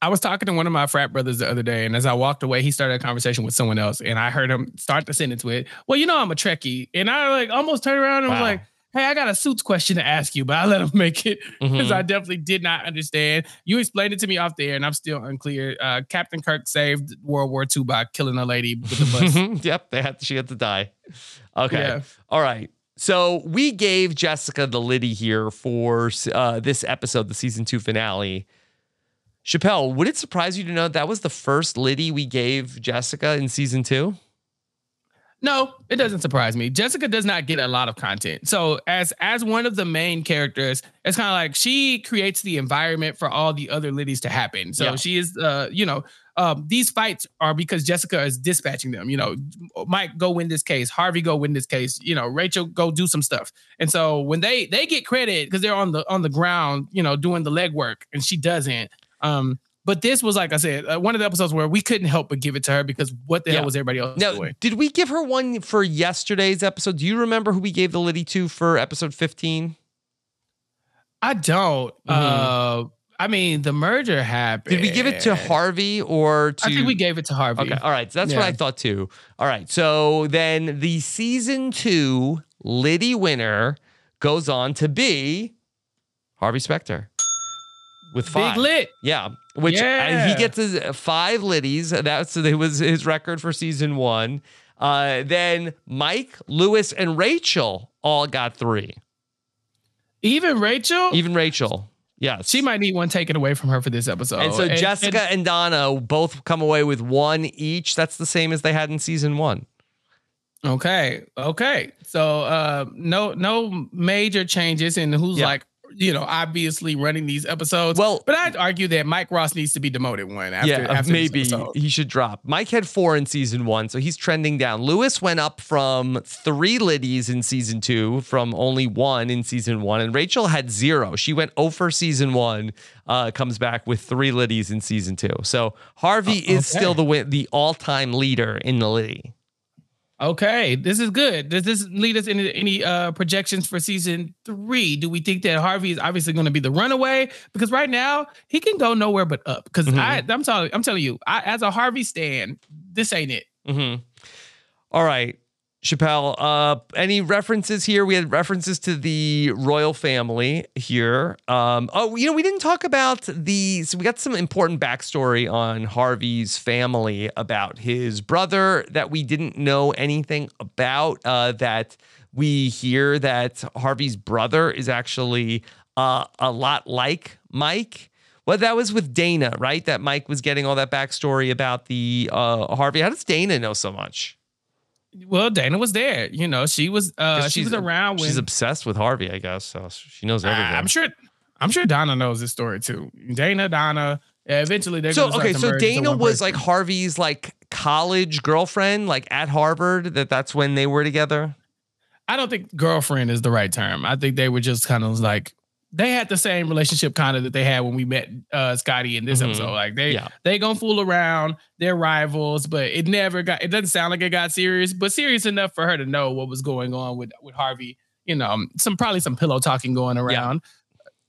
I was talking to one of my frat brothers the other day, and as I walked away, he started a conversation with someone else, and I heard him start the sentence with, "Well, you know, I'm a Trekkie," and I like almost turned around and was like, "Hey, I got a suits question to ask you," but I let him make it because Mhm. I definitely did not understand. You explained it to me off there, and I'm still unclear. Uh, Captain Kirk saved World War II by killing a lady with a bus. <laughs> yep, they had she had to die. Okay. Yeah. All right. So we gave Jessica the Liddy here for uh, this episode, the season two finale. Chappell, would it surprise you to know that was the first Liddy we gave Jessica in season two? No, it doesn't surprise me. Jessica does not get a lot of content. So as as one of the main characters, it's kind of like she creates the environment for all the other Liddies to happen. So Yeah. she is uh, you know, um, these fights are because Jessica is dispatching them. You know, Mike go win this case, Harvey go win this case, you know, Rachel go do some stuff. And so when they they get credit because they're on the on the ground, you know, doing the legwork, and she doesn't. Um, but this was like I said, uh, one of the episodes where we couldn't help but give it to her because what the Yeah. hell was everybody else Now, doing? did we give her one for yesterday's episode? Do you remember who we gave the Liddy to for episode 15? I don't. Uh, I mean, the merger happened. Mm-hmm. Did we give it to Harvey or to I think we gave it to Harvey. Okay. All right. So that's what I thought too. All right. So then the season two Liddy winner goes on to be Harvey Specter. With five. Big lit. Yeah, which uh, Yeah. he gets his five liddies. That's it was his record for season one. Uh, then Mike, Louis, and Rachel all got three. Even Rachel, Even Rachel, yes, she might need one taken away from her for this episode. And so Jessica and, and- Donna both come away with one each. That's the same as they had in season one. okay, okay. So uh, no, no major changes in who's Yeah. like you know obviously running these episodes. Well- but I'd argue that Mike Ross needs to be demoted one. After, yeah, after maybe he should drop. Mike had four in season one, so he's trending down. Louis went up from three liddies in season two from only one in season one, and Rachel had zero. She went over season one, uh, comes back with three liddies in season two. So Harvey is okay. still the the all time leader in the liddy. Okay, this is good. Does this lead us into any uh projections for season three? Do we think that Harvey is obviously going to be the runaway? Because right now he can go nowhere but up. Because Mhm. I, I'm telling, I'm telling you, I, as a Harvey stan, this ain't it. hmm All right, Chappell. Uh, any references here? We had references to the royal family here. Um, oh, you know, we didn't talk about the. So we got some important backstory on Harvey's family about his brother that we didn't know anything about. Uh, that we hear that Harvey's brother is actually uh, a lot like Mike. Well, that was with Dana, right? That Mike was getting all that backstory about the uh, Harvey. How does Dana know so much? Well, Dana was there. You know, she was uh she was around when She's obsessed with Harvey, I guess. So she knows everything. I'm sure I'm sure Donna knows this story too. Dana, Donna. Yeah, eventually they're so okay, so Dana was person. like Harvey's like college girlfriend, like at Harvard. That that's when they were together. I don't think girlfriend is the right term. I think they were just kind of like they had the same relationship kind of that they had when we met uh Scottie in this Mhm. episode. Like they Yeah. they gonna fool around, they're rivals, but it never got it doesn't sound like it got serious, but serious enough for her to know what was going on with with Harvey. You know, some probably some pillow talking going around.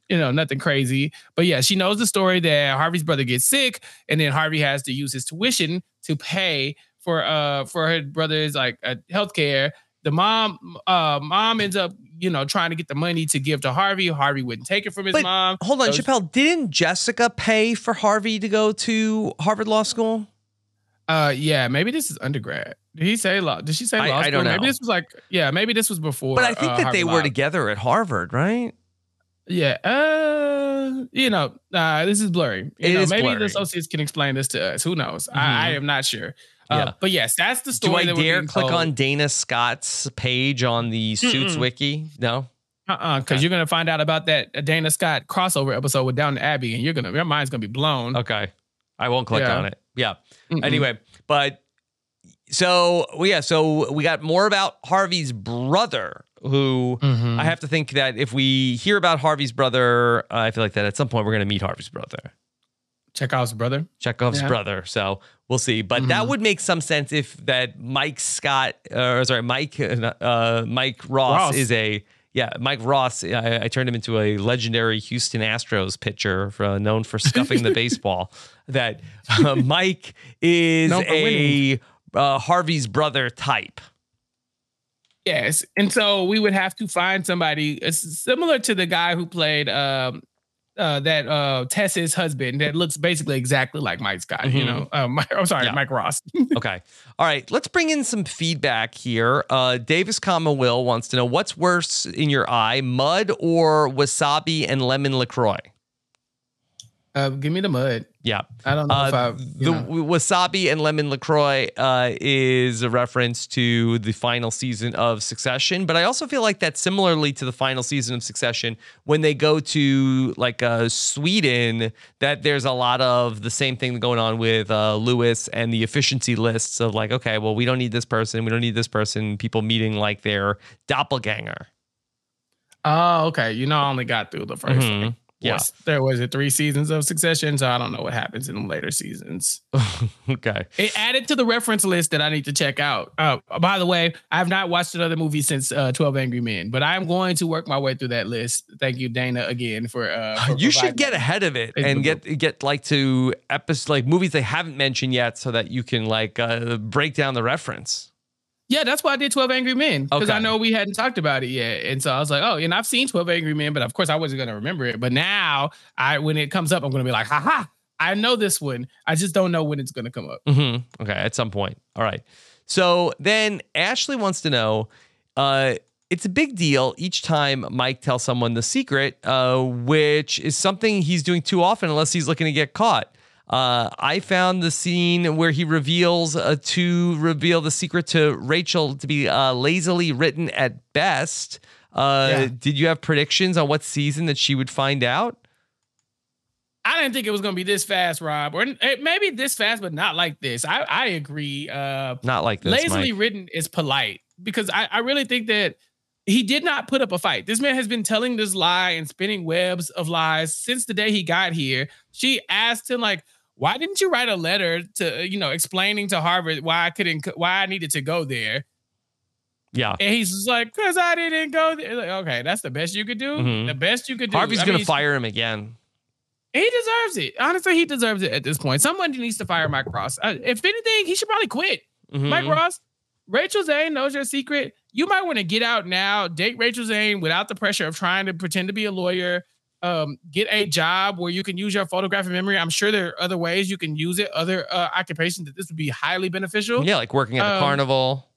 You know, nothing crazy. But yeah, she knows the story that Harvey's brother gets sick, and then Harvey has to use his tuition to pay for uh for her brother's like uh, health care. The mom uh mom ends up, you know, trying to get the money to give to Harvey. Harvey wouldn't take it from his But mom. hold on, So- Chappell. Didn't Jessica pay for Harvey to go to Harvard Law School? Uh yeah, maybe this is undergrad. Did he say law? Did she say law I- school? I don't Maybe know. this was like yeah, maybe this was before. But I think uh, that Harvard they Law. were together at Harvard, right? Yeah. Uh, you know, uh, this is blurry. You It know, is maybe blurry. the associates can explain this to us. Who knows? I, I am not sure. Uh, Yeah. But yes, that's the story. Do. I dare click told. on Dana Scott's page on the Suits Mm-mm. Wiki? No. Uh-uh, because you're gonna find out about that Dana Scott crossover episode with Downton Abbey, and you're gonna your mind's gonna be blown. Okay. I won't click Yeah. on it. Yeah. Mm-mm. Anyway, but so well, yeah, so we got more about Harvey's brother, who Mhm. I have to think that if we hear about Harvey's brother, uh, I feel like that at some point we're going to meet Harvey's brother, Chekhov's brother. Chekhov's Yeah. brother. So we'll see. But that Mhm. would make some sense if that Mike Scott, or sorry, Mike, uh, Mike Ross, Ross. is a yeah, Mike Ross. I, I turned him into a legendary Houston Astros pitcher, for, known for scuffing the <laughs> baseball. That uh, Mike is Known a uh, Harvey's brother type. Yes, and so we would have to find somebody it's similar to the guy who played um, uh, that uh, Tess's husband that looks basically exactly like Mike Scott. You Mhm. know, uh, Mike, I'm sorry, Yeah. Mike Ross. <laughs> Okay. All right. Let's bring in some feedback here. Uh, Davis, comma Will wants to know what's worse in your eye, mud or wasabi and lemon Lacroix. Uh, give me the mud. Yeah. I don't know if I. Uh, the wasabi and lemon Lacroix uh, is a reference to the final season of Succession, but I also feel like that similarly to the final season of Succession, when they go to like uh, Sweden, that there's a lot of the same thing going on with uh, Louis and the efficiency lists of like, okay, well, we don't need this person, we don't need this person, people meeting like their doppelganger. Oh, okay. You know, I only got through the 1st Mhm. Yeah. what's- there was it three seasons of Succession, so I don't know what happens in the later seasons. <laughs> okay. It added to the reference list that I need to check out. Uh, by the way, I have not watched another movie since uh, Twelve Angry Men, but I'm going to work my way through that list. Thank you, Dana, again for. Uh, for you should get ahead of it and get get like to episodes like movies they haven't mentioned yet so that you can like uh, break down the reference Yeah, that's why I did 12 Angry Men because Okay. I know we hadn't talked about it yet. And so I was like, oh, and I've seen 12 Angry Men, but of course I wasn't going to remember it. But now I when it comes up, I'm going to be like, haha, I know this one. I just don't know when it's going to come up. hmm Okay, at some point. All right. So then Ashley wants to know uh, it's a big deal each time Mike tells someone the secret, uh, which is something he's doing too often unless he's looking to get caught. Uh, I found the scene where he reveals uh, to reveal the secret to Rachel to be uh, lazily written at best. Uh, Yeah. Did you have predictions on what season that she would find out? I didn't think it was going to be this fast, Rob, or maybe this fast, but not like this. I, I agree. Uh, Not like this. lazily Mike. written is polite because I, I really think that he did not put up a fight. This man has been telling this lie and spinning webs of lies since the day he got here. She asked him like, "Why didn't you write a letter to you know explaining to Harvard why I couldn't why I needed to go there?" Yeah. And he's just like, "Cause I didn't go there." Like, okay, that's the best you could do. Mhm. The best you could do. Harvey's I going mean, to fire him again. He deserves it. Honestly, he deserves it at this point. Someone needs to fire Mike Ross. Uh, if anything, he should probably quit. Mhm. Mike Ross, Rachel Zane knows your secret. You might want to get out now, date Rachel Zane without the pressure of trying to pretend to be a lawyer. Um, get a job where you can use your photographic memory. I'm sure there are other ways you can use it, other uh, occupations that this would be highly beneficial. Yeah, like working at a Um, carnival.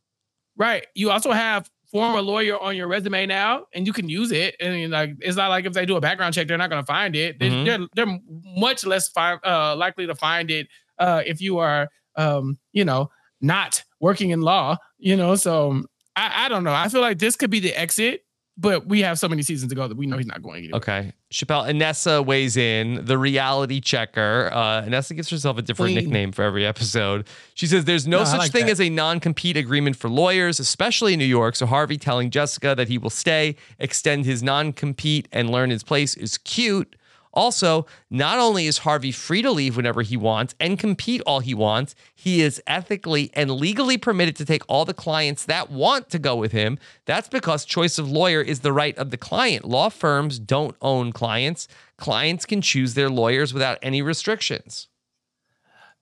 Right. You also have former lawyer on your resume now, and you can use it. And like, it's not like if they do a background check, they're not going to find it. They, Mhm. They're they're much less fi- uh, likely to find it uh, if you are, um, you know, not working in law. You know, so I, I don't know. I feel like this could be the exit, but we have so many seasons to go that we know he's not going anywhere. Okay. Chappell, Anessa weighs in, the reality checker. Uh, Anessa gives herself a different Queen. nickname for every episode. She says there's no No, such like thing that. as a non compete agreement for lawyers, especially in New York. So Harvey telling Jessica that he will stay, extend his non compete, and learn his place is cute. Also, not only is Harvey free to leave whenever he wants and compete all he wants, he is ethically and legally permitted to take all the clients that want to go with him. That's because choice of lawyer is the right of the client. Law firms don't own clients. Clients can choose their lawyers without any restrictions.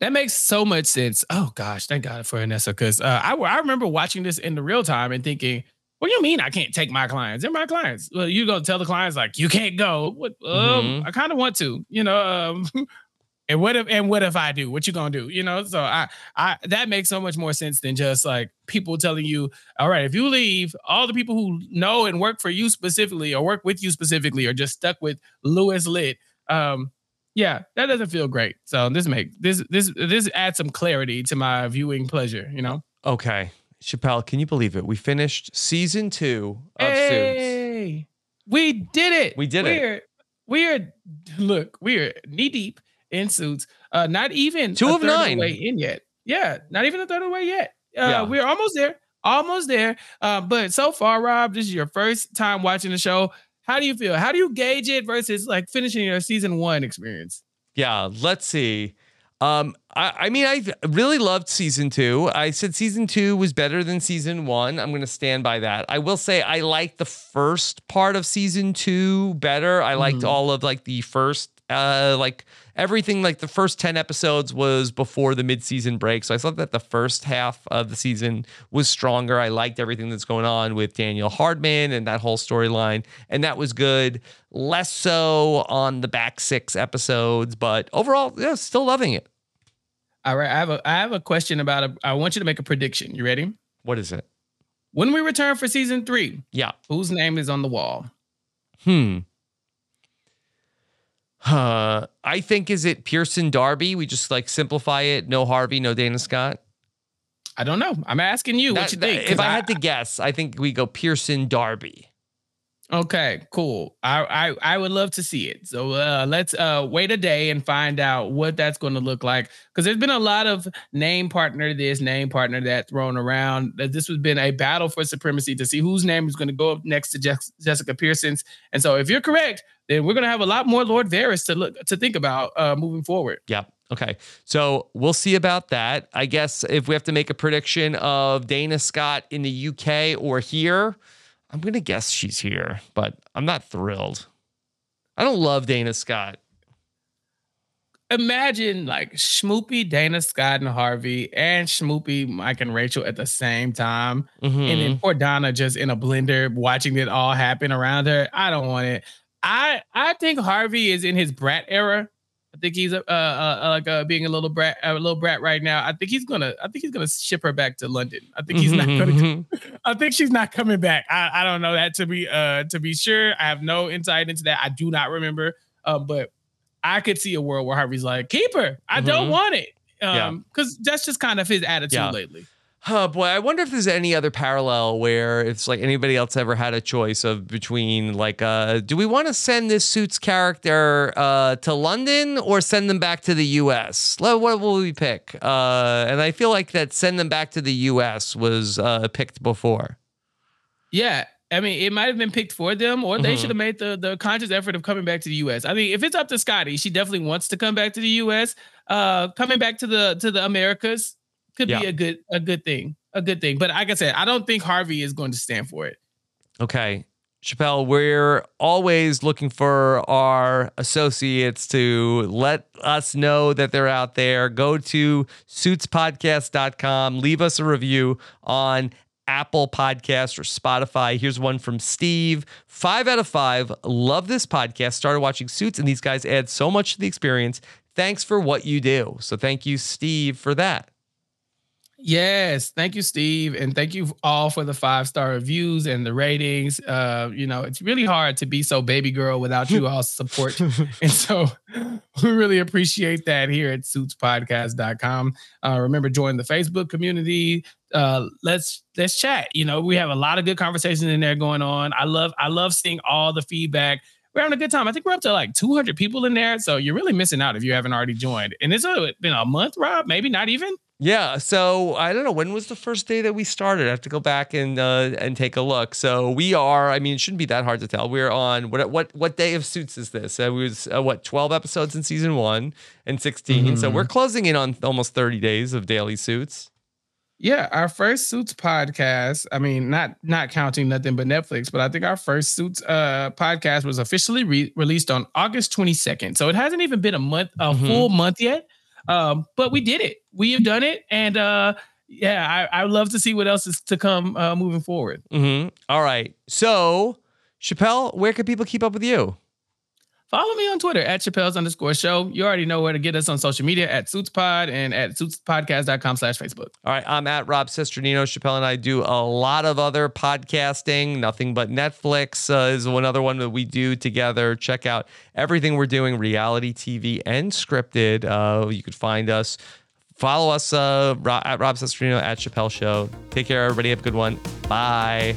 That makes so much sense. Oh gosh, thank God for Anessa. Because uh, I I remember watching this in the real time and thinking, "What do you mean I can't take my clients? They're my clients." Well, you go tell the clients like you can't go. What? Um, Mhm. I kind of want to, you know. Um, <laughs> and what if and what if I do? What you gonna do? You know. So I I that makes so much more sense than just like people telling you, "All right, if you leave, all the people who know and work for you specifically or work with you specifically are just stuck with Louis Litt." Um, yeah, that doesn't feel great. So this make this this this adds some clarity to my viewing pleasure. You know. Okay. Chappell, can you believe it? We finished season two of Suits. Hey, we did it. We did it. we're, We're look, we're knee deep in suits. Uh, not even Two a of third nine. the way in yet. Yeah, not even a third of the way yet. Uh, Yeah. we're almost there. Almost there. Uh, but so far, Rob, this is your first time watching the show. How do you feel? How do you gauge it versus like finishing your season one experience? Yeah, let's see. Um, I, I mean, I really loved season two. I said season two was better than season one. I'm going to stand by that. I will say I liked the first part of season two better. I liked Mhm. all of like the first, uh, like everything. Like the first ten episodes was before the mid-season break, so I thought that the first half of the season was stronger. I liked everything that's going on with Daniel Hardman and that whole storyline, and that was good. Less so on the back six episodes, but overall, yeah, still loving it. All right, I have a I have a question about a. I want you to make a prediction. You ready? What is it? When we return for season three, Yeah. whose name is on the wall? Hmm. Uh, I think is it Pearson Darby? We just like simplify it. No Harvey, no Dana Scott. I don't know. I'm asking you what you that- think. if 'cause I, had to guess, I think we go Pearson Darby. Okay, cool. I, I I would love to see it. So uh, let's uh, wait a day and find out what that's going to look like. Because there's been a lot of name partner this, name partner that thrown around. That this has been a battle for supremacy to see whose name is going to go up next to Jex- Jessica Pearson's. And so if you're correct, then we're going to have a lot more Lord Varys to look to think about uh, moving forward. Yep. Okay. So we'll see about that. I guess if we have to make a prediction of Dana Scott in the UK or here, I'm going to guess she's here, but I'm not thrilled. I don't love Dana Scott. imagine like Schmoopy, Dana, Scott, and Harvey, and Schmoopy, Mike, and Rachel at the same time. Mhm. And then poor Donna just in a blender watching it all happen around her. I don't want it. I I think Harvey is in his brat era. I think he's uh, uh, uh like uh, being a little brat, a little brat right now. I think he's gonna, I think he's gonna ship her back to London. I think he's not gonna. Mhm. <laughs> I think she's not coming back. I, I don't know that to be uh to be sure. I have no insight into that. I do not remember. Um, but I could see a world where Harvey's like, keep her. I don't Mhm. want it. Um, because that's just kind of his attitude Yeah. lately. Oh boy, I wonder if there's any other parallel where it's like anybody else ever had a choice of between like uh do we want to send this suits character uh to London or send them back to the US? What will we pick? Uh and I feel like that send them back to the US was uh picked before. Yeah. I mean, it might have been picked for them, or they Mhm. should have made the, the conscious effort of coming back to the US. I mean, if it's up to Scottie, she definitely wants to come back to the US. Uh coming back to the to the Americas could be a good a good thing. A good thing. But like I said, I don't think Harvey is going to stand for it. Okay. Chappell, we're always looking for our associates to let us know that they're out there. Go to suitspodcast.com, leave us a review on Apple Podcast or Spotify. Here's one from Steve. Five out of five. Love this podcast. Started watching Suits, and these guys add so much to the experience. Thanks for what you do. So thank you, Steve, for that. Yes, thank you, Steve, and thank you all for the five star reviews and the ratings. Uh, you know, it's really hard to be so baby girl without you all support, <laughs> and so we really appreciate that here at SuitsPodcast.com. Uh, remember, join the Facebook community. Uh, let's let's chat. You know, we have a lot of good conversations in there going on. I love I love seeing all the feedback. We're having a good time. I think we're up to like 200 people in there, so you're really missing out if you haven't already joined. And it's uh, been a month, Rob, maybe not even. Yeah, so I don't know when was the first day that we started. I have to go back and uh, and take a look. So we are. I mean, it shouldn't be that hard to tell. We're on what what what day of Suits is this? Uh, we was uh, what twelve episodes in season one and 16 So we're closing in on almost thirty days of daily Suits. Yeah, our first Suits podcast. I mean, not not counting nothing but Netflix, but I think our first Suits uh podcast was officially re- released on August 22nd. So it hasn't even been a month, a Mhm. full month yet. Um, but we did it. We have done it, and uh, yeah, I, I love to see what else is to come uh, moving forward. hmm All right. So Chappell, where can people keep up with you? Follow me on Twitter at Chappell's underscore show. You already know where to get us on social media at SuitsPod and at suitspodcast.com slash Facebook. All right, I'm at Rob Cesternino. Chappell and I do a lot of other podcasting. Nothing but Netflix uh, is another one that we do together. Check out everything we're doing, reality TV and scripted. Uh, you could find us. Follow us uh, at Rob Cesternino at Chappell Show. Take care, everybody. Have a good one. Bye.